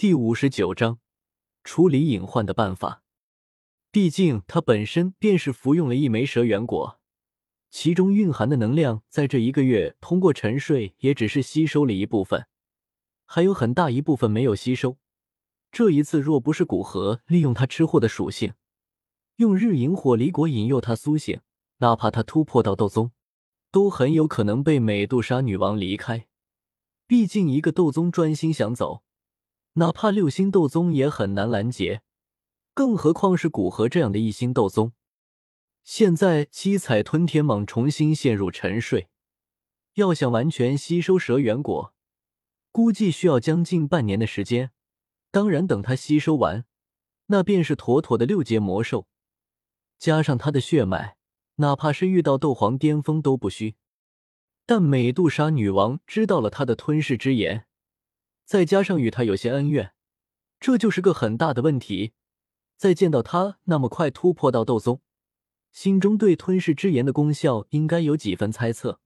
第五十九章处理隐患的办法。毕竟他本身便是服用了一枚蛇元果，其中蕴含的能量，在这一个月通过沉睡，也只是吸收了一部分，还有很大一部分没有吸收。这一次若不是古河利用他吃货的属性，用日萤火离果引诱他苏醒，哪怕他突破到斗宗，都很有可能被美杜莎女王离开。毕竟一个斗宗专心想走。哪怕六星斗宗也很难拦截，更何况是古河这样的一星斗宗。现在七彩吞天蟒重新陷入沉睡，要想完全吸收蛇元果，估计需要将近半年的时间。当然，等它吸收完，那便是妥妥的六阶魔兽。加上它的血脉，哪怕是遇到斗皇巅峰都不虚。但美杜莎女王知道了他的吞噬之言。再加上与他有些恩怨，这就是个很大的问题。再见到他那么快突破到斗宗，心中对吞噬之炎的功效应该有几分猜测。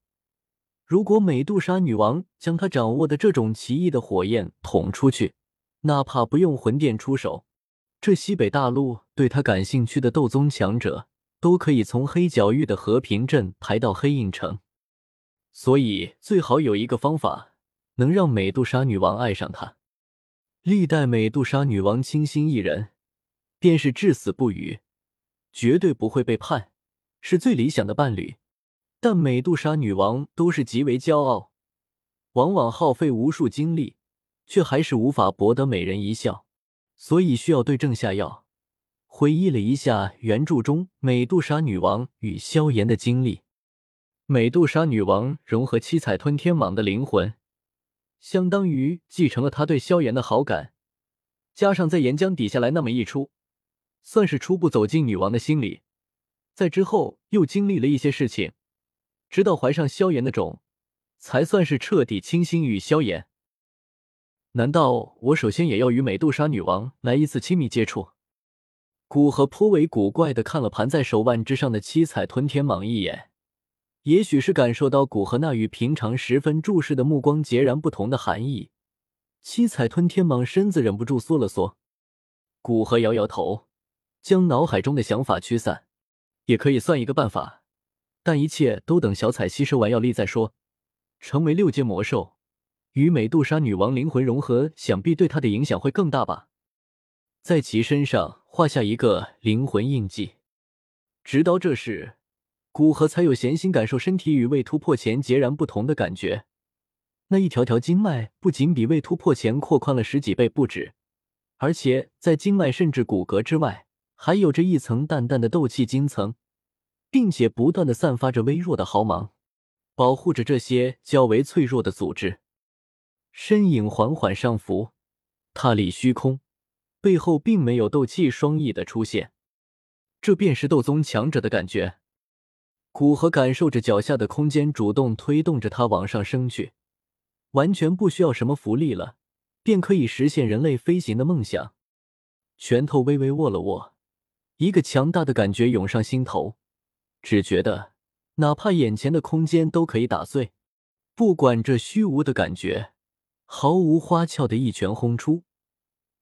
如果美杜莎女王将她掌握的这种奇异的火焰捅出去，哪怕不用魂殿出手，这西北大陆对他感兴趣的斗宗强者都可以从黑角域的和平镇排到黑印城。所以最好有一个方法。能让美杜莎女王爱上他，历代美杜莎女王倾心一人，便是至死不渝，绝对不会背叛，是最理想的伴侣。但美杜莎女王都是极为骄傲，往往耗费无数精力，却还是无法博得美人一笑，所以需要对症下药。回忆了一下原著中美杜莎女王与萧炎的经历，美杜莎女王融合七彩吞天蟒的灵魂。相当于继承了他对萧炎的好感，加上在岩浆底下来那么一出，算是初步走进女王的心里。在之后又经历了一些事情，直到怀上萧炎的种，才算是彻底倾心于萧炎。难道我首先也要与美杜莎女王来一次亲密接触？古河颇为古怪的看了盘在手腕之上的七彩吞天蟒一眼。也许是感受到古河那与平常十分注视的目光截然不同的含义，七彩吞天蟒身子忍不住缩了缩。古河摇摇头，将脑海中的想法驱散，也可以算一个办法，但一切都等小彩吸收完药力再说。成为六阶魔兽，与美杜莎女王灵魂融合，想必对她的影响会更大吧。在其身上画下一个灵魂印记，直到这时。古河才有闲心感受身体与未突破前截然不同的感觉。那一条条经脉不仅比未突破前扩宽了十几倍不止，而且在经脉甚至骨骼之外，还有着一层淡淡的斗气晶层，并且不断的散发着微弱的毫芒，保护着这些较为脆弱的组织。身影缓缓上浮，踏立虚空，背后并没有斗气双翼的出现，这便是斗宗强者的感觉。古河感受着脚下的空间主动推动着他往上升去，完全不需要什么浮力了，便可以实现人类飞行的梦想。拳头微微握了握，一个强大的感觉涌上心头，只觉得哪怕眼前的空间都可以打碎。不管这虚无的感觉，毫无花俏的一拳轰出，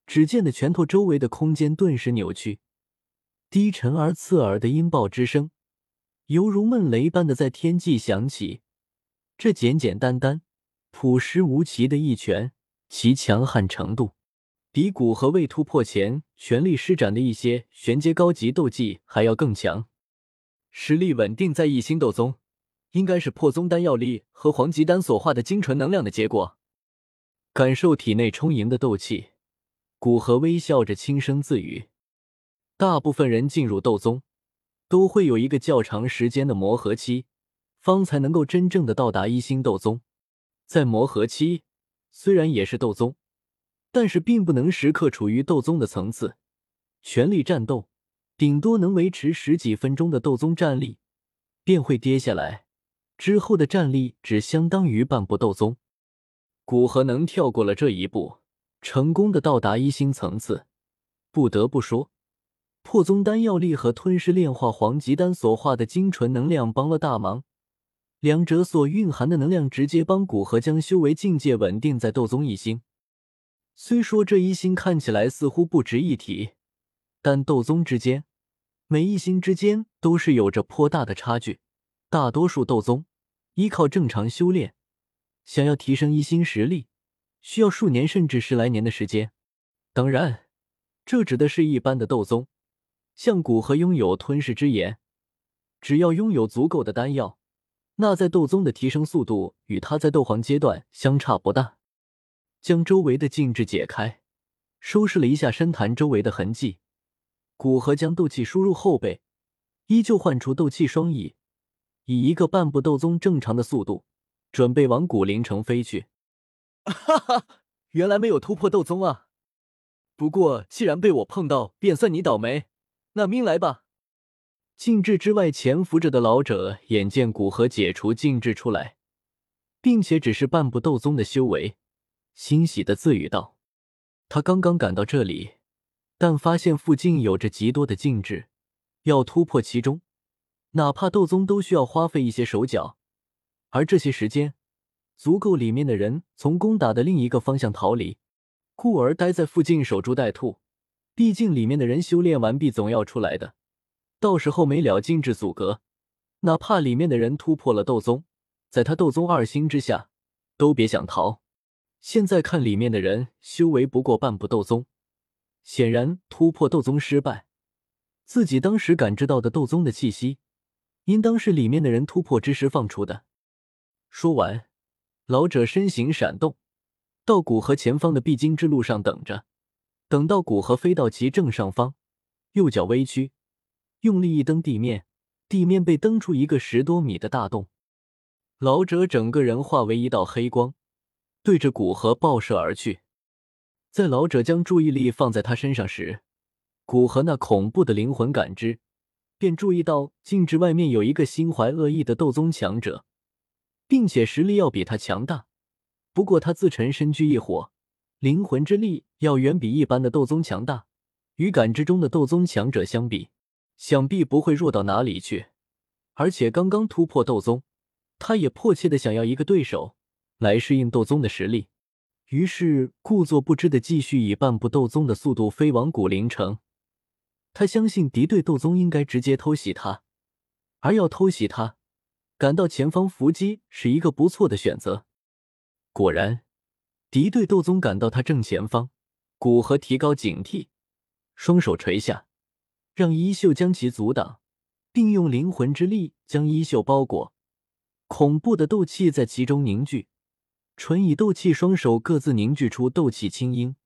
只见的拳头周围的空间顿时扭曲，低沉而刺耳的音爆之声。犹如闷雷般的在天际响起，这简简单单、朴实无奇的一拳，其强悍程度，比古河未突破前全力施展的一些玄阶高级斗技还要更强。实力稳定在一星斗宗，应该是破宗丹药力和黄级丹所化的精纯能量的结果。感受体内充盈的斗气，古河微笑着轻声自语：“大部分人进入斗宗。”都会有一个较长时间的磨合期，方才能够真正的到达一星斗宗。在磨合期，虽然也是斗宗，但是并不能时刻处于斗宗的层次，全力战斗，顶多能维持十几分钟的斗宗战力，便会跌下来。之后的战力只相当于半步斗宗。古河能跳过了这一步，成功的到达一星层次，不得不说。破宗丹药力和吞噬炼化黄级丹所化的精纯能量帮了大忙，两者所蕴含的能量直接帮古河将修为境界稳定在斗宗一星。虽说这一星看起来似乎不值一提，但斗宗之间每一星之间都是有着颇大的差距。大多数斗宗依靠正常修炼，想要提升一星实力，需要数年甚至十来年的时间。当然，这指的是一般的斗宗，像古河拥有吞噬之炎，只要拥有足够的丹药。那在斗宗的提升速度与他在斗皇阶段相差不大。将周围的禁制解开，收拾了一下深潭周围的痕迹，古河将斗气输入后背，依旧唤出斗气双翼，以一个半步斗宗正常的速度，准备往古灵城飞去。哈哈，原来没有突破斗宗啊！不过既然被我碰到，便算你倒霉。那命来吧。禁制之外潜伏着的老者，眼见古河解除禁制出来，并且只是半步斗宗的修为，欣喜的自语道：“他刚刚赶到这里，但发现附近有着极多的禁制，要突破其中，哪怕斗宗都需要花费一些手脚，而这些时间足够里面的人从攻打的另一个方向逃离，故而待在附近守株待兔。毕竟里面的人修炼完毕，总要出来的。”到时候没了禁制阻隔，哪怕里面的人突破了斗宗，在他斗宗二星之下，都别想逃。现在看里面的人修为不过半步斗宗，显然突破斗宗失败。自己当时感知到的斗宗的气息，应当是里面的人突破之时放出的。说完，老者身形闪动，到古河前方的必经之路上等着。等到古河飞到其正上方，右脚微屈。用力一蹬地面，地面被蹬出一个十多米的大洞。老者整个人化为一道黑光，对着古河爆射而去。在老者将注意力放在他身上时，古河那恐怖的灵魂感知便注意到禁制外面有一个心怀恶意的斗宗强者，并且实力要比他强大。不过他自沉身居异火，灵魂之力要远比一般的斗宗强大，与感知中的斗宗强者相比。想必不会弱到哪里去，而且刚刚突破斗宗，他也迫切的想要一个对手来适应斗宗的实力，于是故作不知的继续以半步斗宗的速度飞往古灵城。他相信敌对斗宗应该直接偷袭他，而要偷袭他，赶到前方伏击是一个不错的选择。果然，敌对斗宗赶到他正前方，古河提高警惕，双手垂下。让衣袖将其阻挡，并用灵魂之力将衣袖包裹，恐怖的斗气在其中凝聚。纯以斗气双手各自凝聚出斗气青鹰，